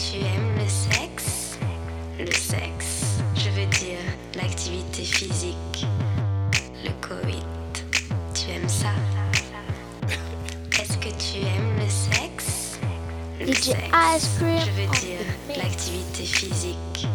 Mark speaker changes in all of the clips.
Speaker 1: Tu aimes le sexe? Le sexe, je veux dire l'activité physique, le Covid. Tu aimes ça? Est-ce que tu aimes le sexe? Le sexe, je veux dire l'activité physique.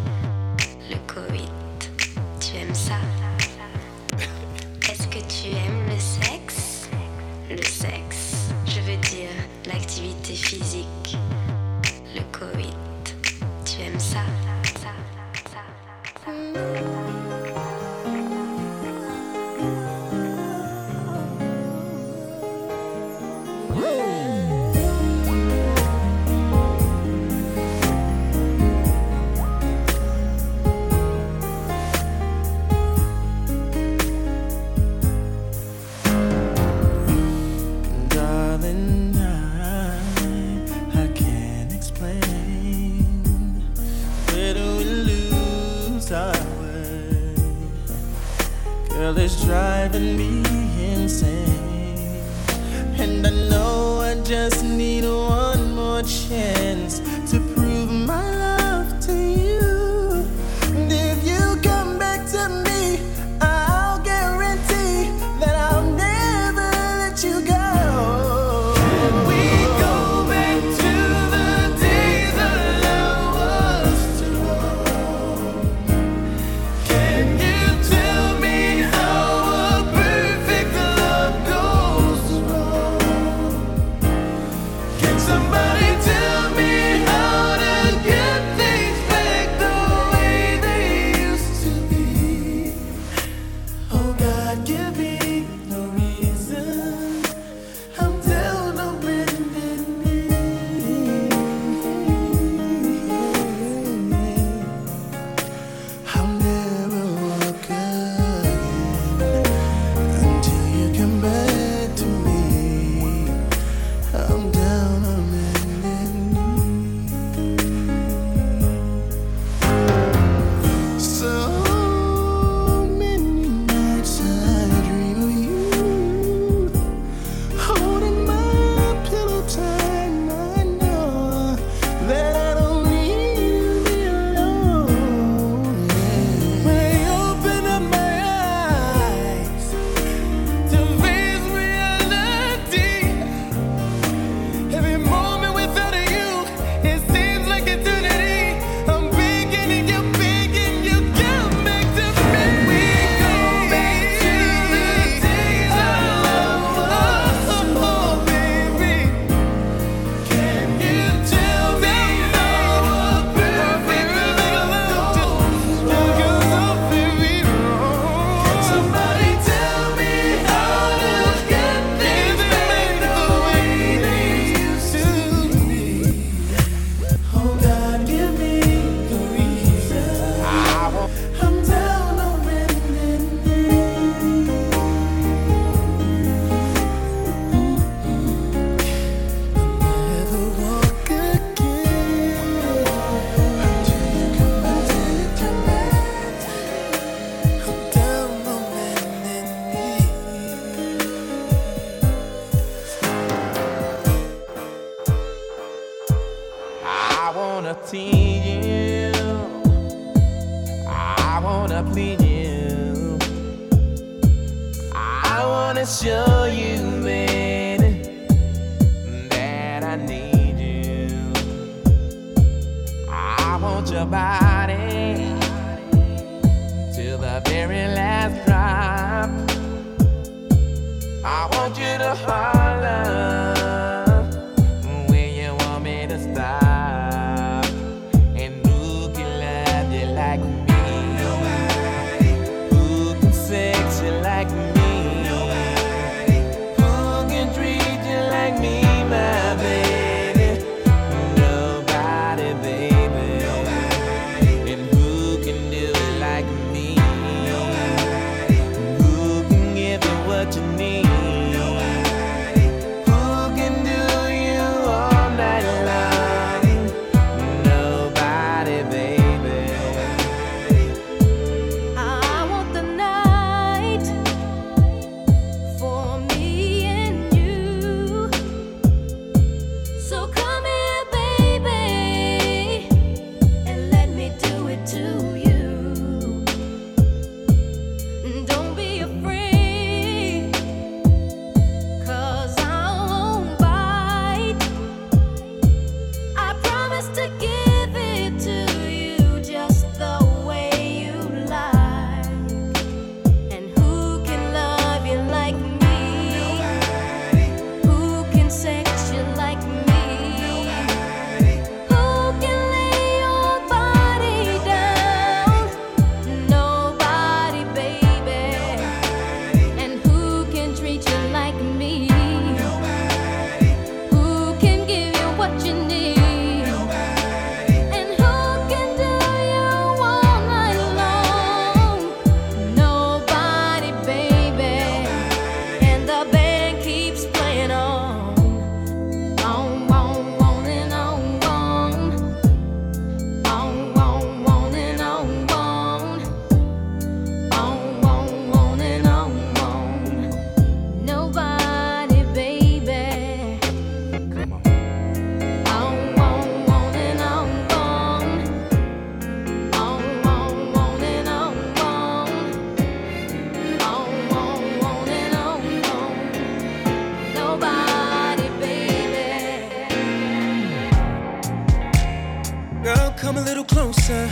Speaker 2: closer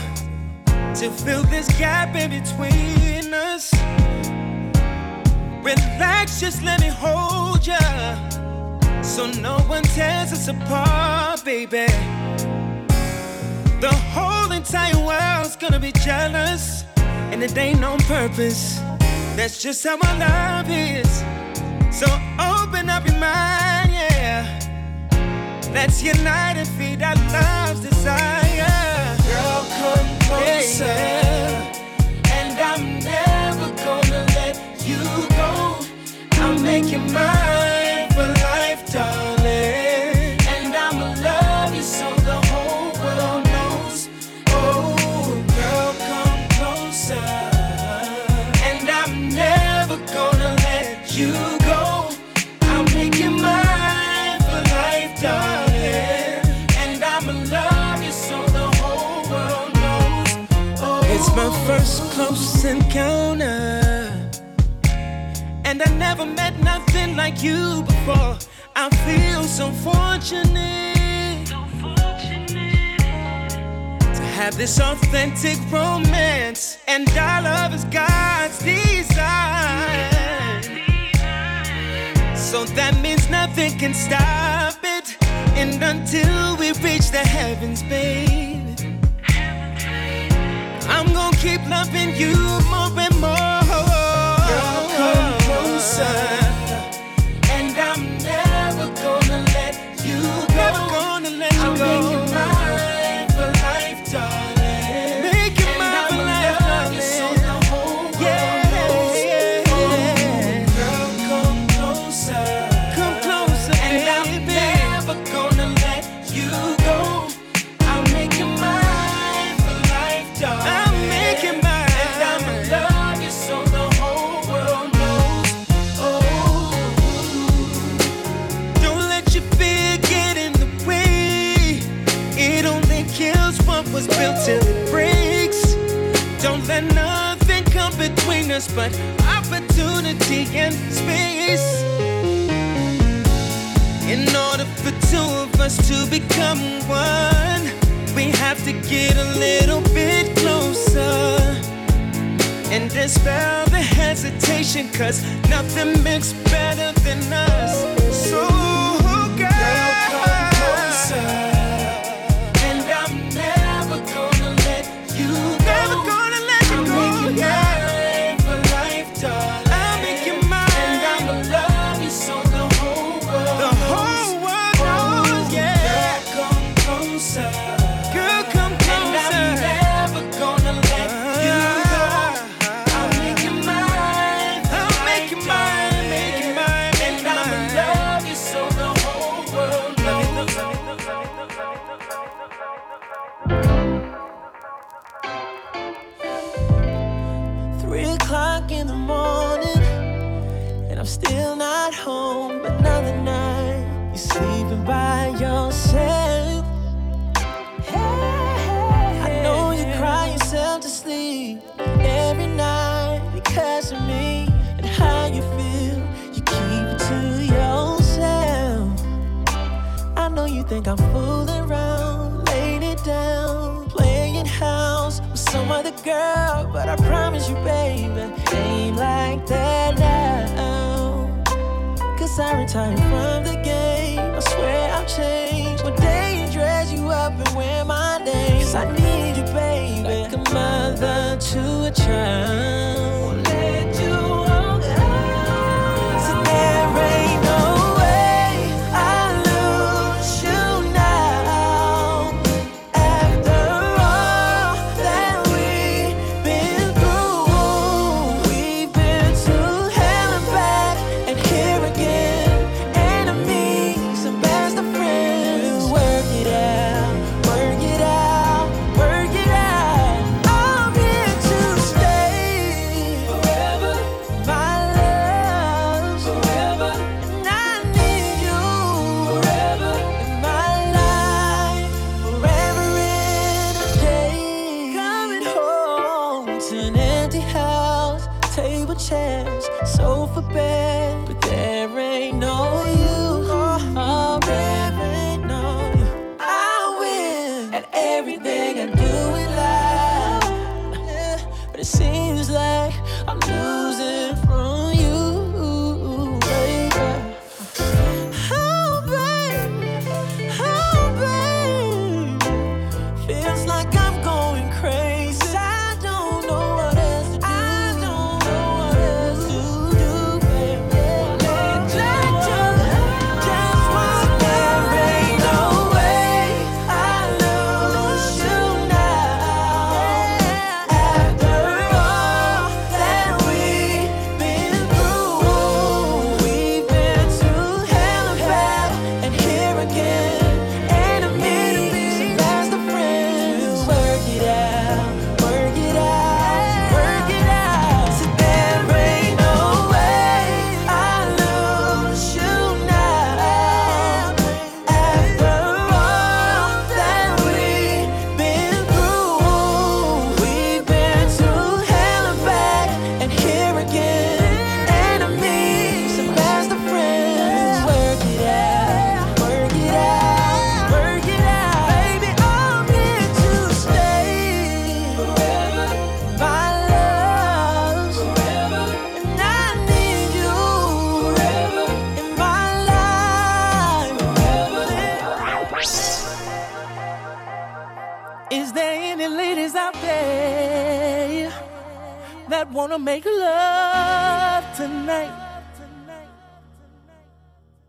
Speaker 2: to fill this gap in between us. Relax, just let me hold ya. So no one tears us apart, baby. The whole entire world's gonna be jealous, and it ain't on purpose. That's just how our love is. So open up your mind, yeah. Let's unite and feed our love's desire so yeah. encounter. And I never met nothing like you before. I feel so fortunate, so fortunate. to have this authentic romance. And our love is God's design. So that means nothing can stop it. And until we reach the heavens, babe keep loving you more and more. Girl, come closer. And I'm never gonna let you go. Never gonna let you go.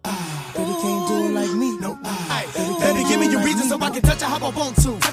Speaker 3: Baby
Speaker 4: can't do it like me. No. I. Baby, give me your reason so I can touch it how I want to.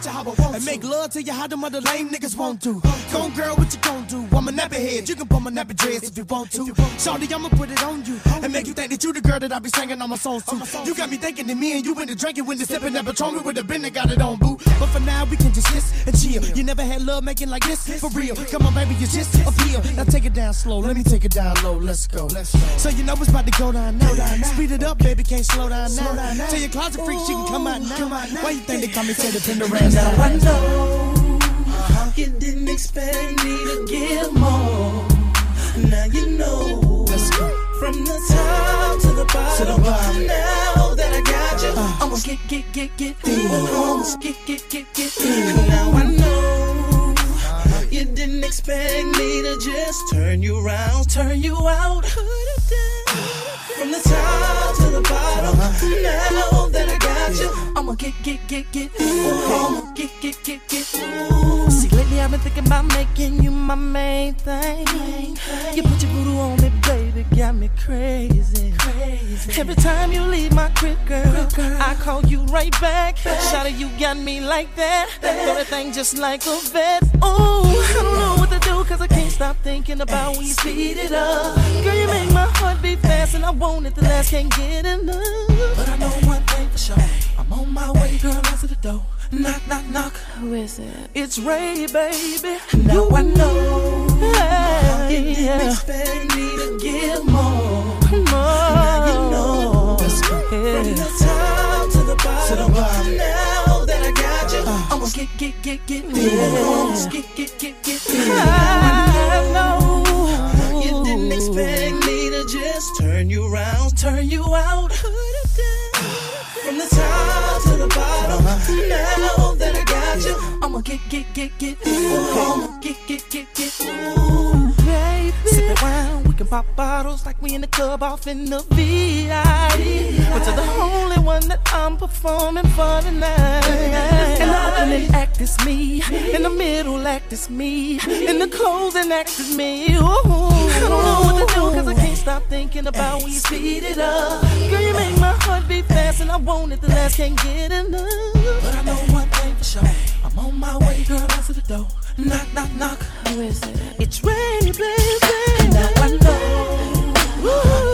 Speaker 4: And make love to you how them other lame niggas want to. Go girl, what you gon' do? I'm a nappy head. You can pull my nappy dress if you want to. Shorty, I'ma put it on you and make you think that you the girl that I be singing on my songs to. You got me thinking that me and you in the drinking when the sipping that Patron, we would have been and got it on, boo. But for now, we can just kiss and chill. You never had love making like this for real. Come on, baby, you just appeal. Now take it down slow. Let me take it down low. Let's go. So you know it's about to go down now. Speed it up, baby, can't slow down now. Tell your closet freak she can come out now. Why you think they call me Teddy Pendergrass?
Speaker 3: Now I know you didn't expect me to give more. Now you know. From the top to the bottom.
Speaker 4: To the bottom.
Speaker 3: Now that I got you,
Speaker 4: Uh.
Speaker 3: I'ma get, get, get, get. I'ma get, get, get, get. Now I know you didn't expect me to just turn you around, turn you out. Put it down. From the top to the bottom. Now that I got you, I'ma get, get, get, get. I'ma get, get, get, get. Ooh. See, lately I've been thinking about making you my main thing. You put your voodoo on me, baby, got me crazy. Every time you leave my crib, girl, I call you right back. Shawty, you got me like that. Throw that thing just like a vet. Ooh, I don't know what to do, cause I can't stop thinking about when you speed it up. Girl, you make my heart beat fast, and I want it the last, can't get enough. But I know one thing for sure. I'm on my way, girl, answer the door. Knock, knock, knock.
Speaker 2: Who is it?
Speaker 3: It's Ray, baby. Now I know.
Speaker 2: Hey,
Speaker 3: You didn't
Speaker 2: yeah.
Speaker 3: expect me to give more.
Speaker 2: More.
Speaker 3: Now you know.
Speaker 2: Yeah.
Speaker 3: From the top to the bottom.
Speaker 4: To the bottom.
Speaker 3: Now that I got you,
Speaker 4: Uh.
Speaker 3: I'ma get, get, get, get. I'ma get, get, get, get.
Speaker 2: I know.
Speaker 3: Get, get, get, get. I'ma get, get, get, get. Baby. Sip it round, we can pop bottles like we in the club off in the VIP. But to the only one that I'm performing for tonight. And the opening act is me, in the middle act is me, in the closing act is me. Ooh. I don't know what to do cause I can't stop thinking about when you speed it up. Girl, you make my heart beat fast and I want it the last, can't get enough. But I know one thing for sure, I'm on my way, girl, answer the door. Knock, knock, knock.
Speaker 2: Who is it?
Speaker 3: It's rainy, baby. Now I know
Speaker 5: you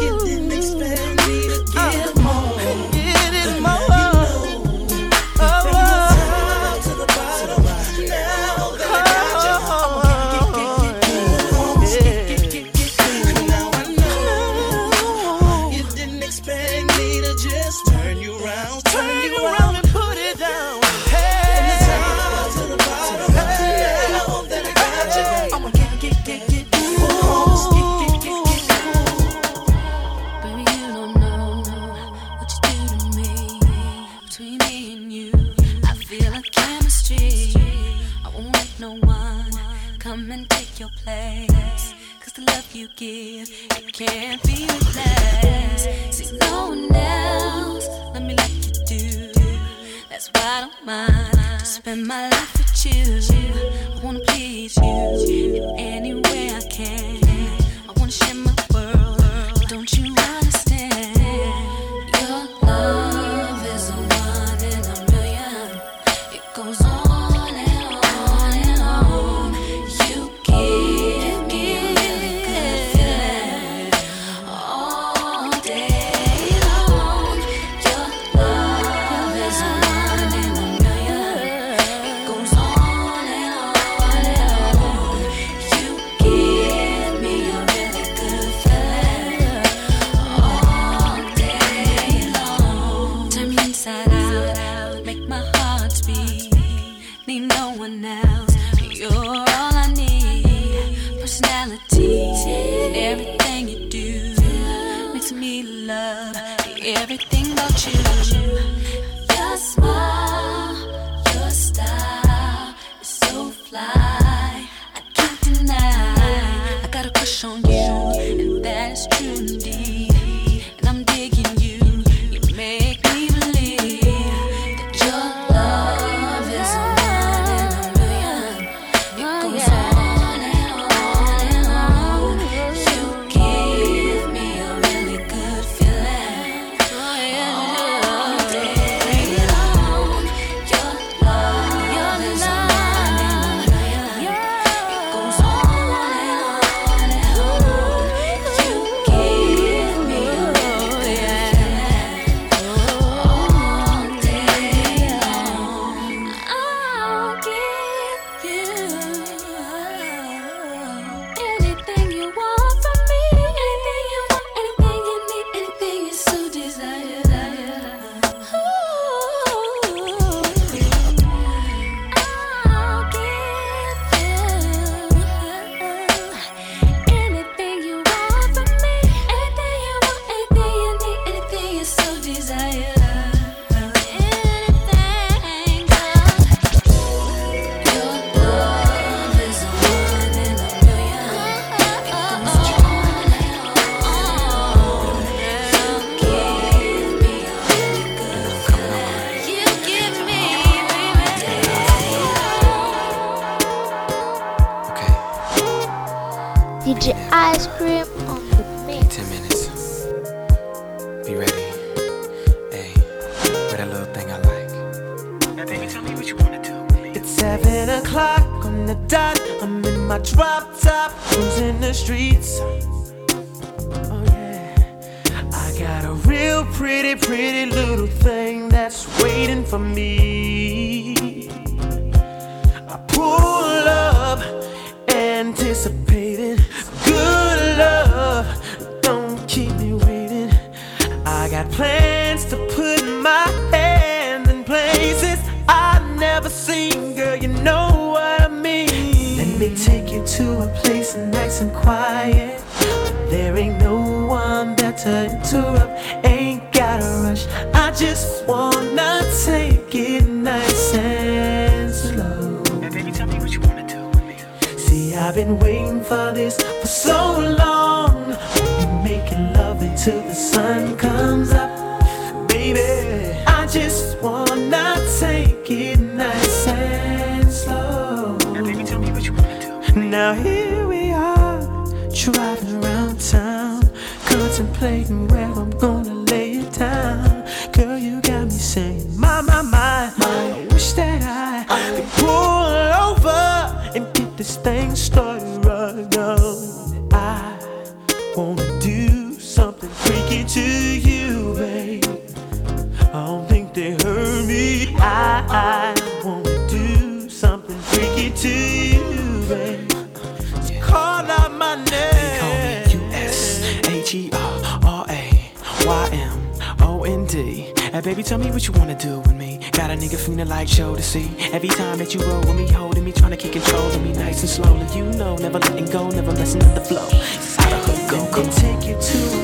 Speaker 5: give, it can't be replaced. See, no one else, let me like you do. That's why I don't mind to spend my life with you. I wanna please you in any way I can.
Speaker 6: DJ Ice Cream on the mix.
Speaker 7: 10 minutes. Be ready. Hey, with that little thing I like. Now, baby, tell me what you wanna do with me.
Speaker 3: It's seven o'clock on the dot. I'm in my drop top, cruising the streets. Oh yeah, I got a real pretty, pretty little thing that's waiting for me. Plans to put my hand in places I've never seen, girl. You know what I mean. Let me take you to a place nice and quiet. There ain't no one there to interrupt. Ain't gotta rush. I just wanna take it nice and slow.
Speaker 7: Now, baby, tell me what you wanna do with me.
Speaker 3: See, I've been waiting for this for so long. Making love until the sun comes
Speaker 7: do with me.
Speaker 3: Got
Speaker 7: a nigga feeling like show to see. Every time that you roll with me, holding me, trying to keep control of me, nice and slowly. You know, never letting go, never messing up the flow. It's go,
Speaker 3: Let
Speaker 7: go.
Speaker 3: take you to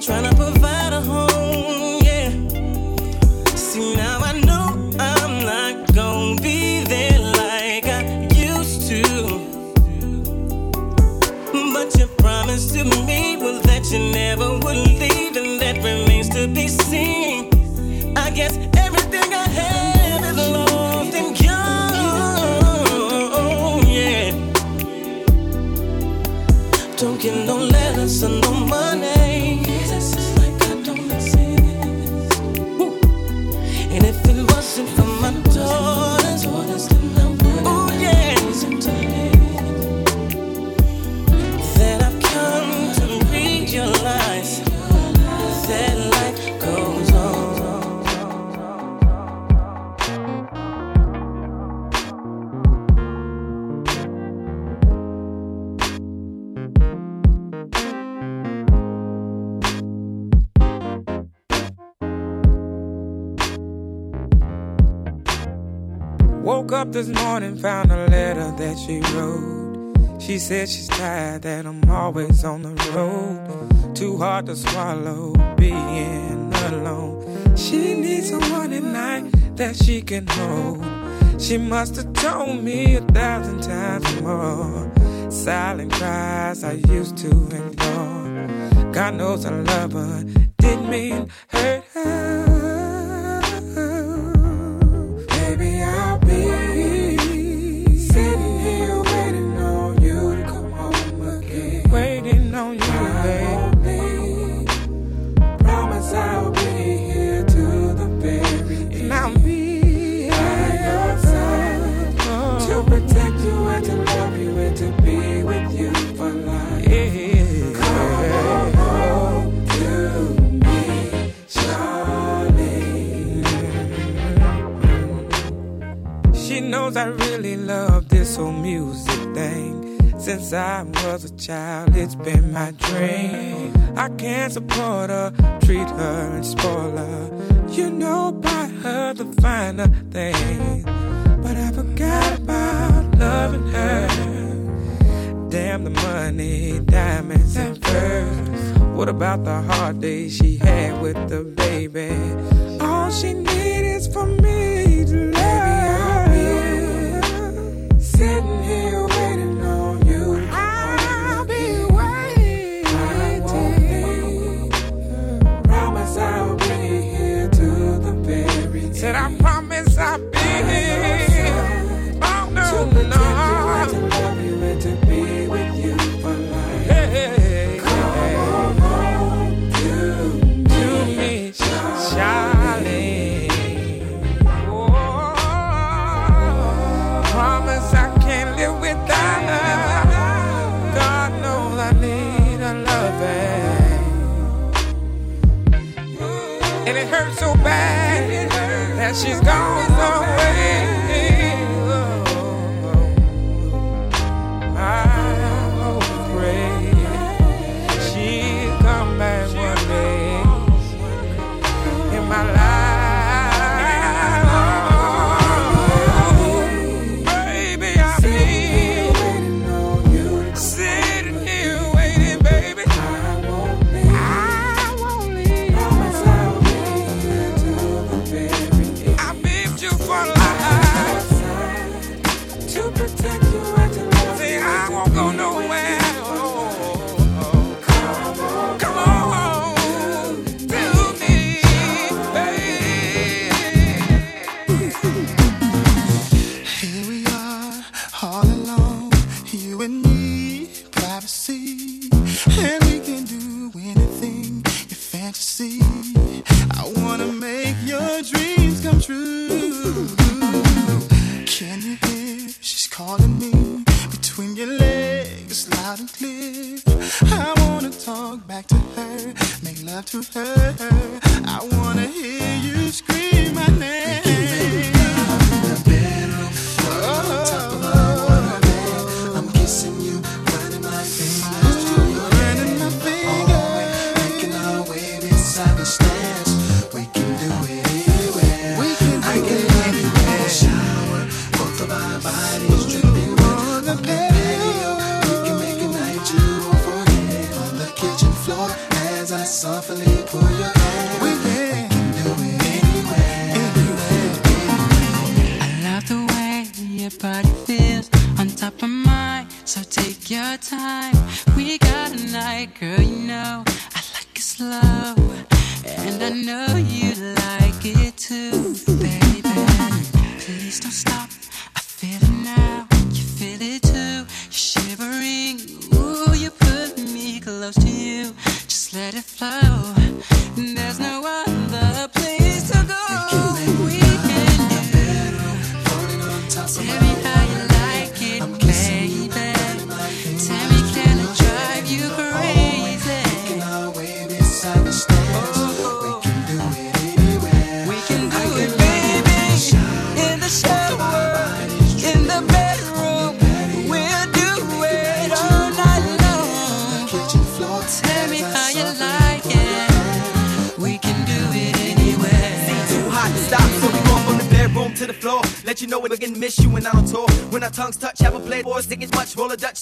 Speaker 8: this said she's tired that I'm always on the road. Too hard to swallow being alone. She needs someone at night that she can hold. She must have told me a thousand times more. Silent cries I used to ignore.
Speaker 9: God knows I love her, didn't mean hurt her. really this whole music thing. Since I was a child, it's been my dream. I can't support her, treat her and spoil her. You know, buy her the finer things. But I forgot about loving her. Damn the money, diamonds and furs. What about the hard days she had with the baby? All she needs is for me.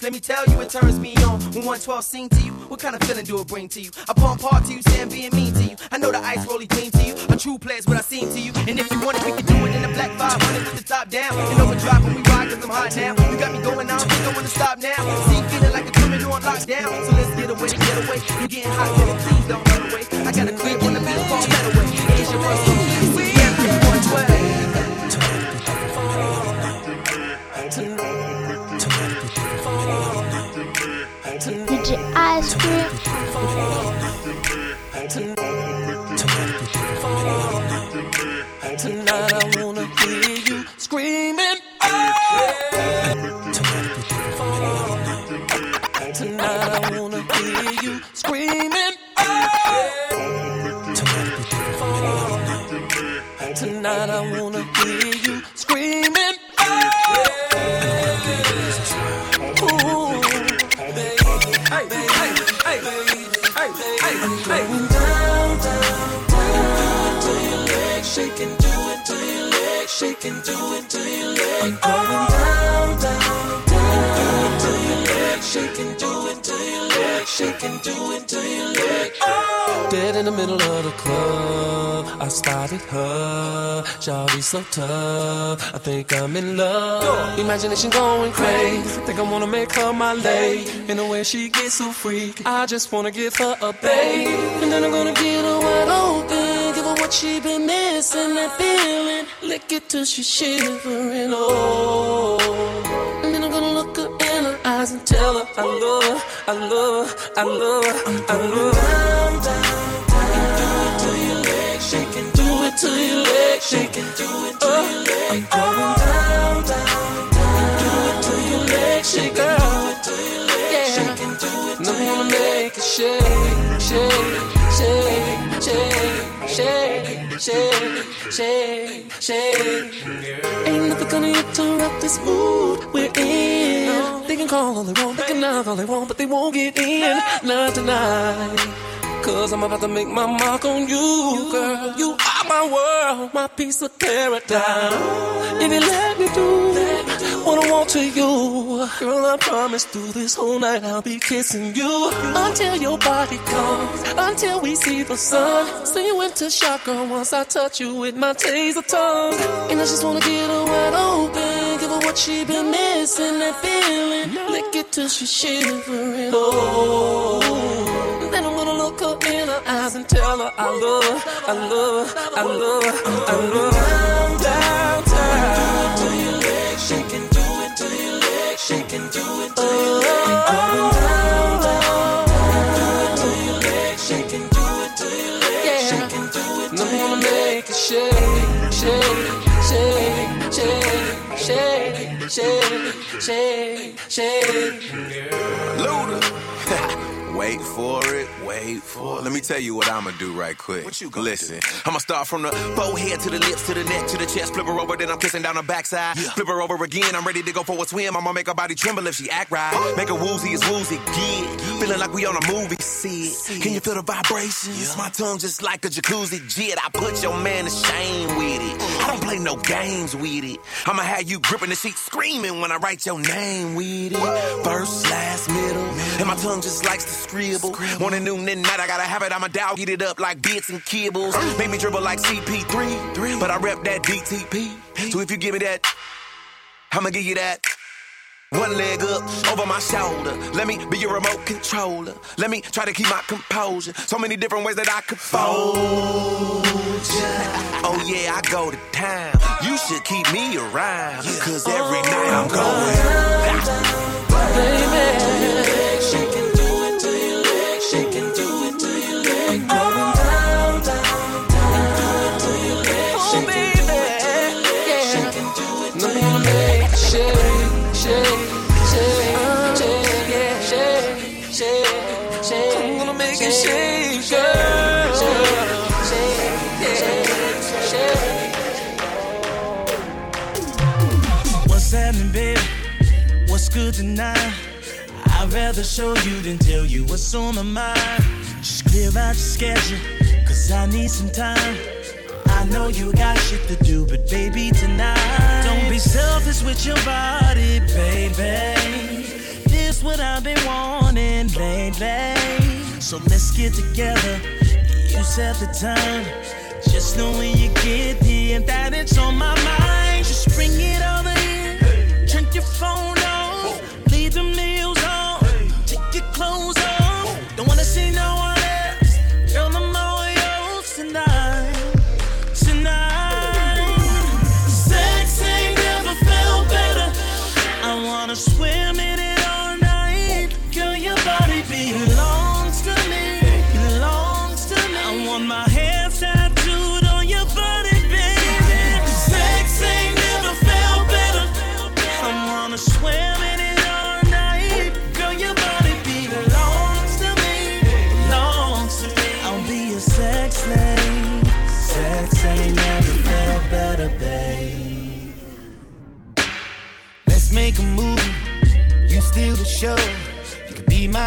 Speaker 10: Let me tell you, it
Speaker 11: turns me on. When 112 sing to you, what kind of feeling do it bring to you? I pump hard to you, say being mean to you. I know the ice rolly clean to you. A true player's what I seem to you. And if you want it, we can do it in the black 500 with the top down. And overdrive when we ride, cause I'm hot now. You got me going, I don't think I wanna stop now. See, feeling like a criminal on lockdown. So let's get away, get away. You getting hot, baby, please don't run away. I got a crib
Speaker 2: Tonight I wanna hear you screaming. Oh! Tonight I wanna hear you screaming. Oh! Tonight I wanna shaking, do it to your legs. Dead in the middle of the club, I spotted her. Shawty so tough, I think I'm in love. Imagination going crazy, think I wanna make her my lady. In the way she gets so freaky, I just wanna give her a baby. And then I'm gonna get her wide open, give her what she been missing, that feeling. Lick it till she's shivering, oh. And then I'm gonna look her in her eyes and tell her I love her, I love her, I love her, I love her. Down, down, down, do it to your legs shaking, do it to your legs shaking, do it to your legs. I'm going down, down, down, do it to your legs shaking, do it to your legs shaking, do it to your legs. wanna make it shake, shake, shake, shake, shake, shake, shake, shake. Ain't nothing gonna interrupt this mood we're call all they want, they can knock all they want, but they won't get in. Not tonight. Cause I'm about to make my mark on you, girl. You are my world, my piece of paradise. If you let me do what I want to you, girl, I promise through this whole night I'll be kissing you until your body comes, until we see the sun. So you went to girl, once I touch you with my taser tongue. And I just wanna get her wide open, give her what she been missing, that feeling. Lick it till she's shivering. Oh. Then I'm gonna look her in her eyes and tell her I love her, I love her, I love her, I love her. Down, shake, and do it to your leg, shake, shake, shake, shake, shake, shake.
Speaker 12: Luda. Wait for it, wait for it. Let me tell you what I'ma do right quick. What you gonna Listen, I'ma start from the forehead to the lips, to the neck, to the chest, flip her over, then I'm kissing down her backside. Flip her over again, I'm ready to go for a swim. I'ma make her body tremble if she act right. Make her woozy as woozy, get. Feeling like we on a movie set. Can you feel the vibrations? My tongue just like a jacuzzi jet. I put your man to shame with it. Uh-huh. I don't play no games with it. I'ma have you gripping the sheet, screaming when I write your name with it. First, last, middle, and my tongue just likes to scribble. Morning, noon, and night, I gotta have it. I'm a dog, get it up like bits and kibbles. Make me dribble like CP3, but I rep that DTP. So if you give me that, I'ma give you that. One leg up over my shoulder. Let me be your remote controller. Let me try to keep my composure. So many different ways that I could fold ya. Oh yeah, I go to town. You should keep me around. Cause every night I'm going.
Speaker 2: Baby,
Speaker 3: rather show you than tell you what's on my mind. Just clear out your schedule, cause I need some time. I know you got shit to do, but baby, tonight. Don't be selfish with your body, baby. This what I've been wanting lately. So let's get together. You set the time. Just know when you get here that it's on my mind. Just bring it over here. Turn your phone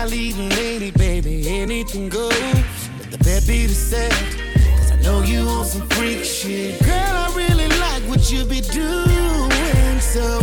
Speaker 3: my leading lady, baby. Anything goes. Let the bed be the set. Cause I know you want some freak shit. Girl, I really like what you be doing. So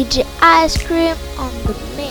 Speaker 6: DJ Ice Cream on the mix.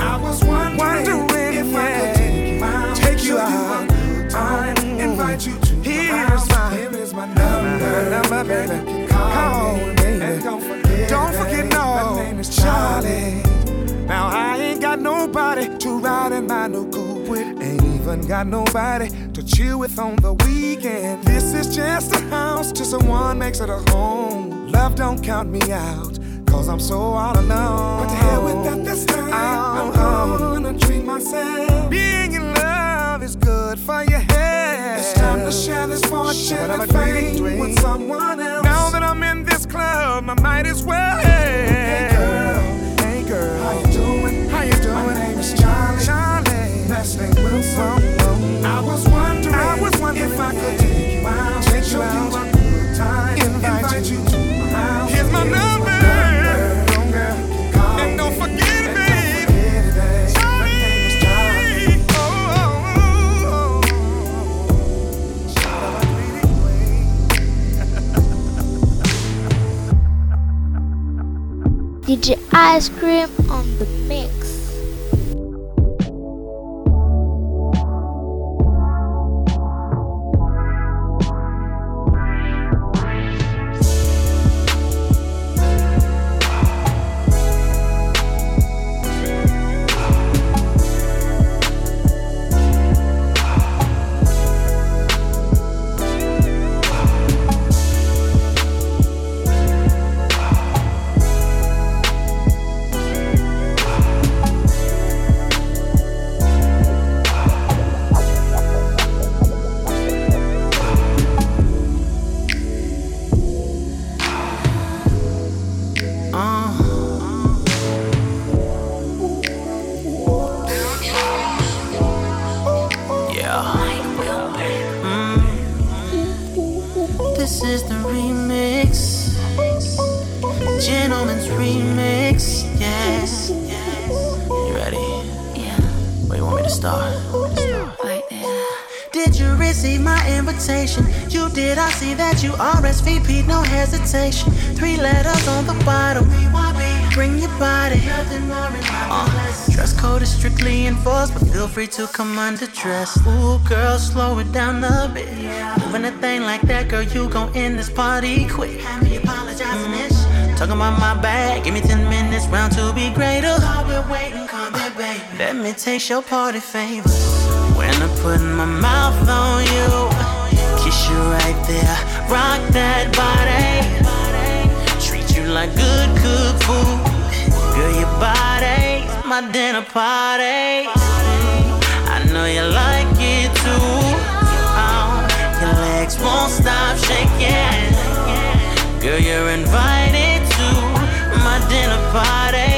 Speaker 13: I was wondering,
Speaker 14: wondering if yeah. I could take, take you out. I mm. invite you to my, house. my, here is my number, number, baby. Call, me, and don't forget, don't forget, no. My name is Charlie. Now I ain't got nobody to ride in my new coupe with. Ain't even got nobody to chill with on the weekend. This is just a house till someone makes it a home. Love don't count me out. Cause I'm so all alone. What the hell with that this time? I'm uh-huh. gonna treat myself. Being in love is good for your head. It's time to share this fortune and fame with someone else. Now that I'm in this club, I might as well. Hey, girl. Hey, girl. How you doing? How you doing? My name is Charlie. Charlie. Last name Wilson. I was wondering, I was wondering if I could take you out. Take you out. Invite, invite you to my house. Here's my number.
Speaker 15: DJ Ice Cream on the mix.
Speaker 16: This is the remix. Gentleman's remix. Yes. You ready? Yeah. Where you want me to start?
Speaker 17: Right there.
Speaker 16: Did you receive my invitation? You did. I see that you RSVP, no hesitation. Three letters on the bottom. Bring your body. Nothing Uh, dress code is strictly enforced, but feel free to come undressed. Ooh, girl, slow it down a bit. Moving a thing like that, girl, you gon' end this party quick. Have me Mm. Talking about my bag, give me 10 minutes, round to be greater. Let me taste your party favors. When I'm putting my mouth on you, kiss you right there, rock that body. Treat you like good cooked food. Girl, your body's my dinner party. I know you like it too. Oh, your legs won't stop shaking. Girl, you're invited to my dinner party.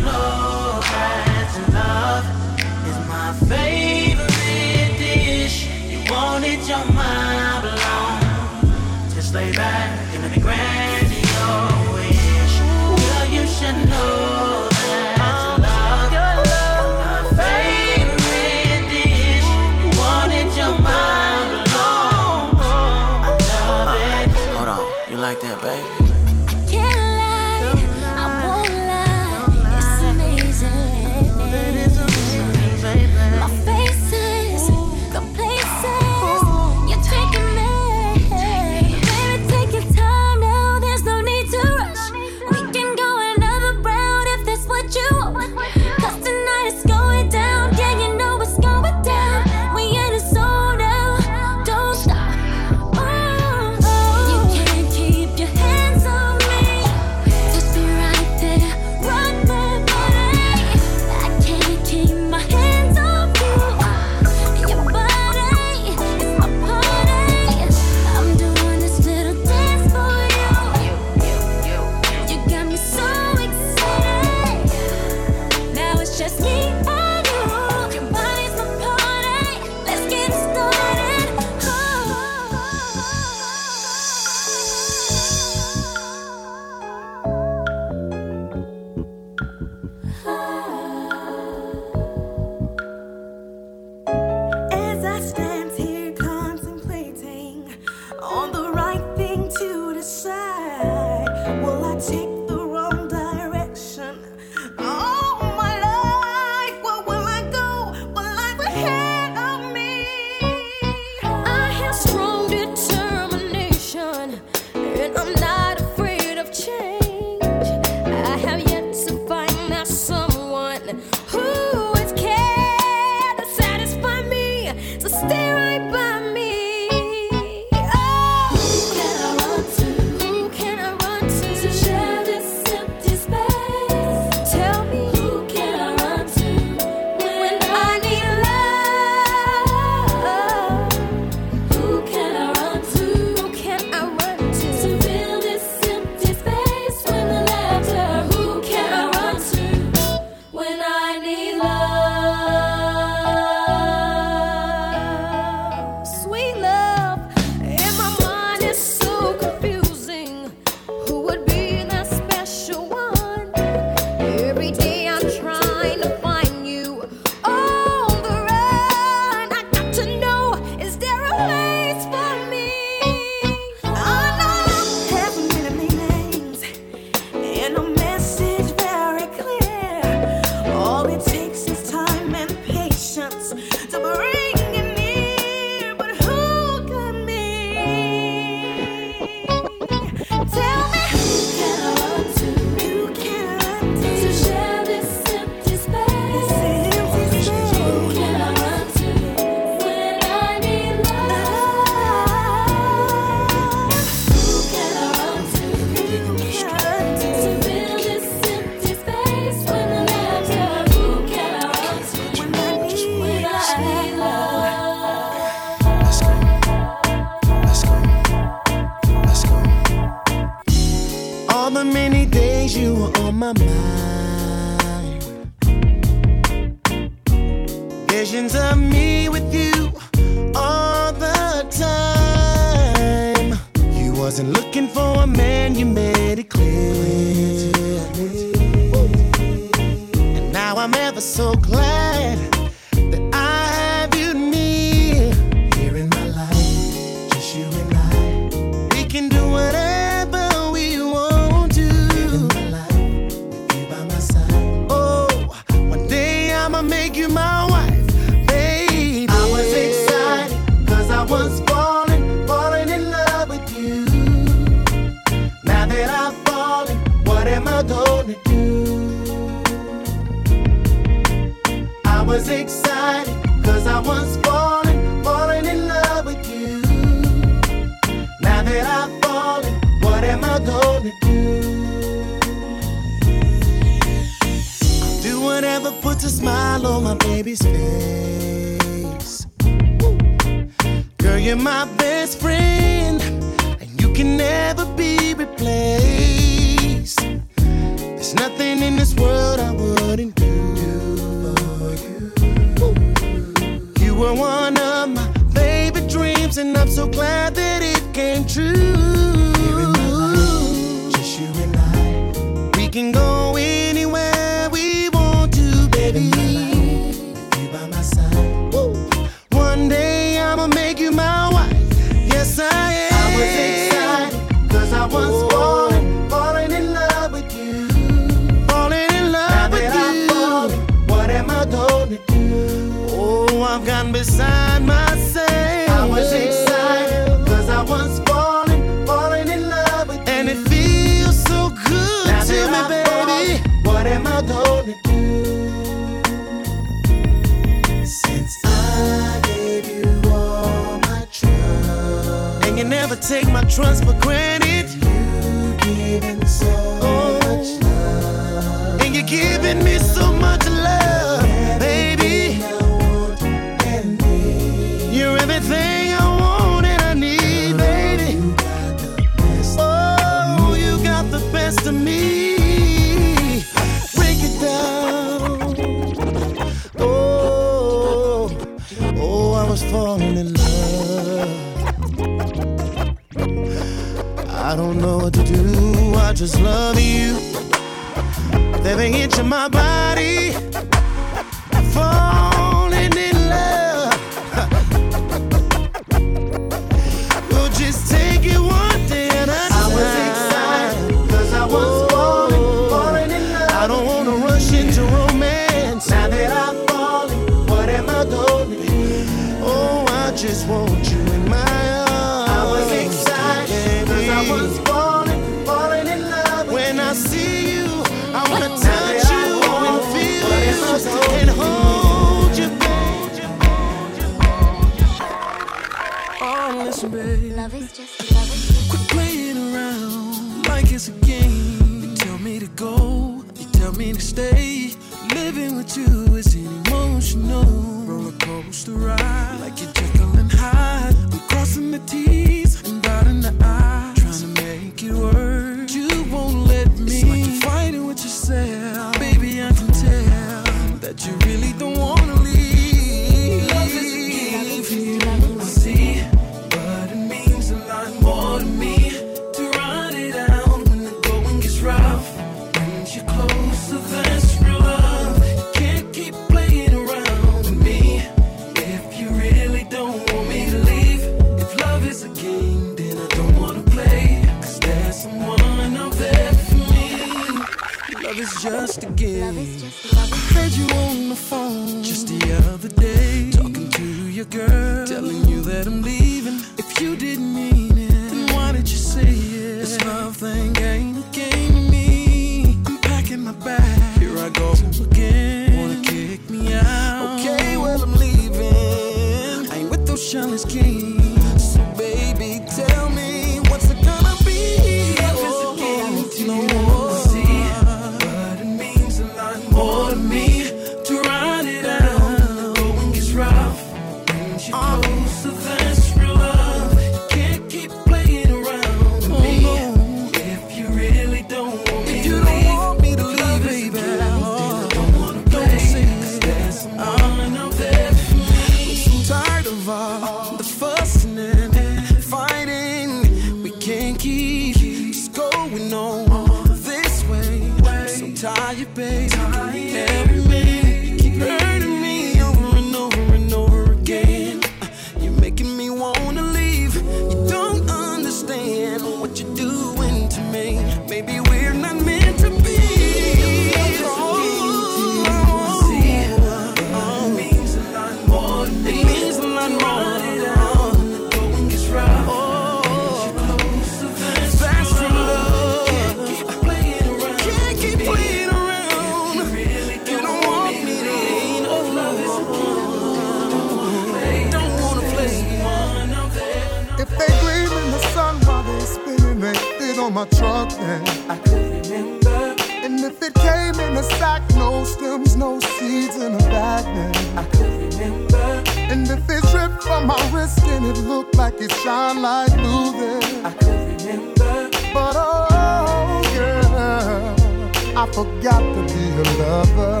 Speaker 16: My
Speaker 18: truck then. I could remember. And if it came in a sack, no stems, no seeds in a bag then. I could remember. And if it dripped from my wrist and it looked like it shine like blue then. I could remember. But oh yeah, I forgot to be a lover.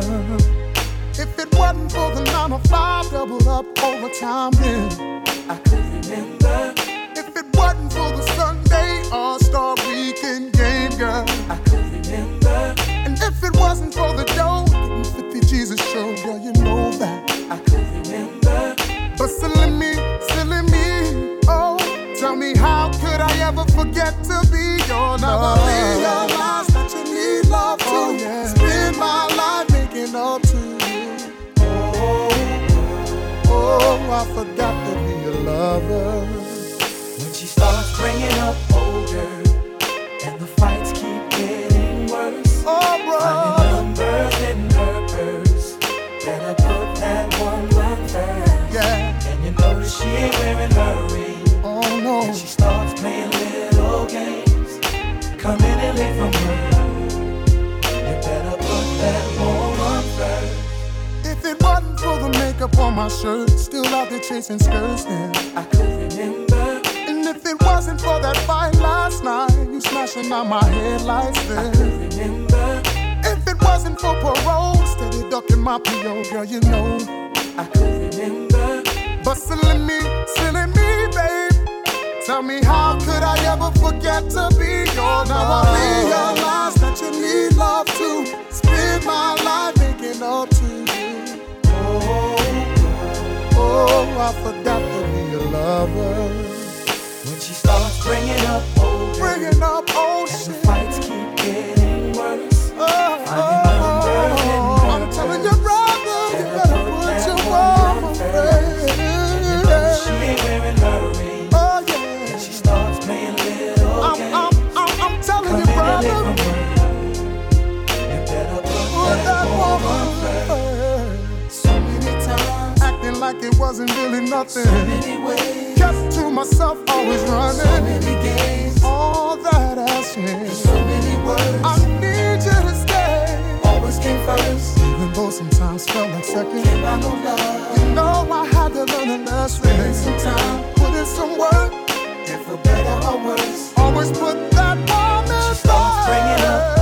Speaker 18: If it wasn't for the nine to five doubled up overtime, then I could remember. All Star Weekend game, girl, I could remember. And if it wasn't for the dough, getting 50 Jesus show, girl, you know that I could remember. But silly me, silly me, oh, tell me how could I ever forget to be your love? Oh. realize that you need love to oh, spend my life making up to you. Oh, oh, I forgot to be a lover.
Speaker 2: When she starts bringing up Finding numbers in her purse. Better put that woman first.
Speaker 18: Yeah.
Speaker 2: And you know she ain't wearing her ring.
Speaker 18: Oh, no.
Speaker 2: And she starts playing little games. Coming in late from work. You better put that woman first.
Speaker 18: If it wasn't for the makeup on my shirt, still out there chasing skirts, then I could remember. And if it wasn't for that fight last night, you smashing my headlights, then I remember. If it wasn't for parole, steady ducking my PO, girl, you know I could remember. But silly me, silly me, babe. Tell me how could I ever forget to be your Now I realize that you need love to spend my life making up to you. Oh, oh, oh I forgot to be a lover.
Speaker 2: When she starts bringing
Speaker 18: wasn't really nothing.
Speaker 2: so many ways,
Speaker 18: Kept to myself, always
Speaker 2: so
Speaker 18: running.
Speaker 2: many games,
Speaker 18: All that has changed.
Speaker 2: so many words.
Speaker 18: I need you to stay.
Speaker 2: Always came first.
Speaker 18: Even though sometimes felt like second.
Speaker 2: Can't buy no love.
Speaker 18: You know I had to learn a lesson.
Speaker 2: Spend some time,
Speaker 18: Put in some work.
Speaker 2: and for better or worse,
Speaker 18: Always put that woman
Speaker 2: She starts bringing up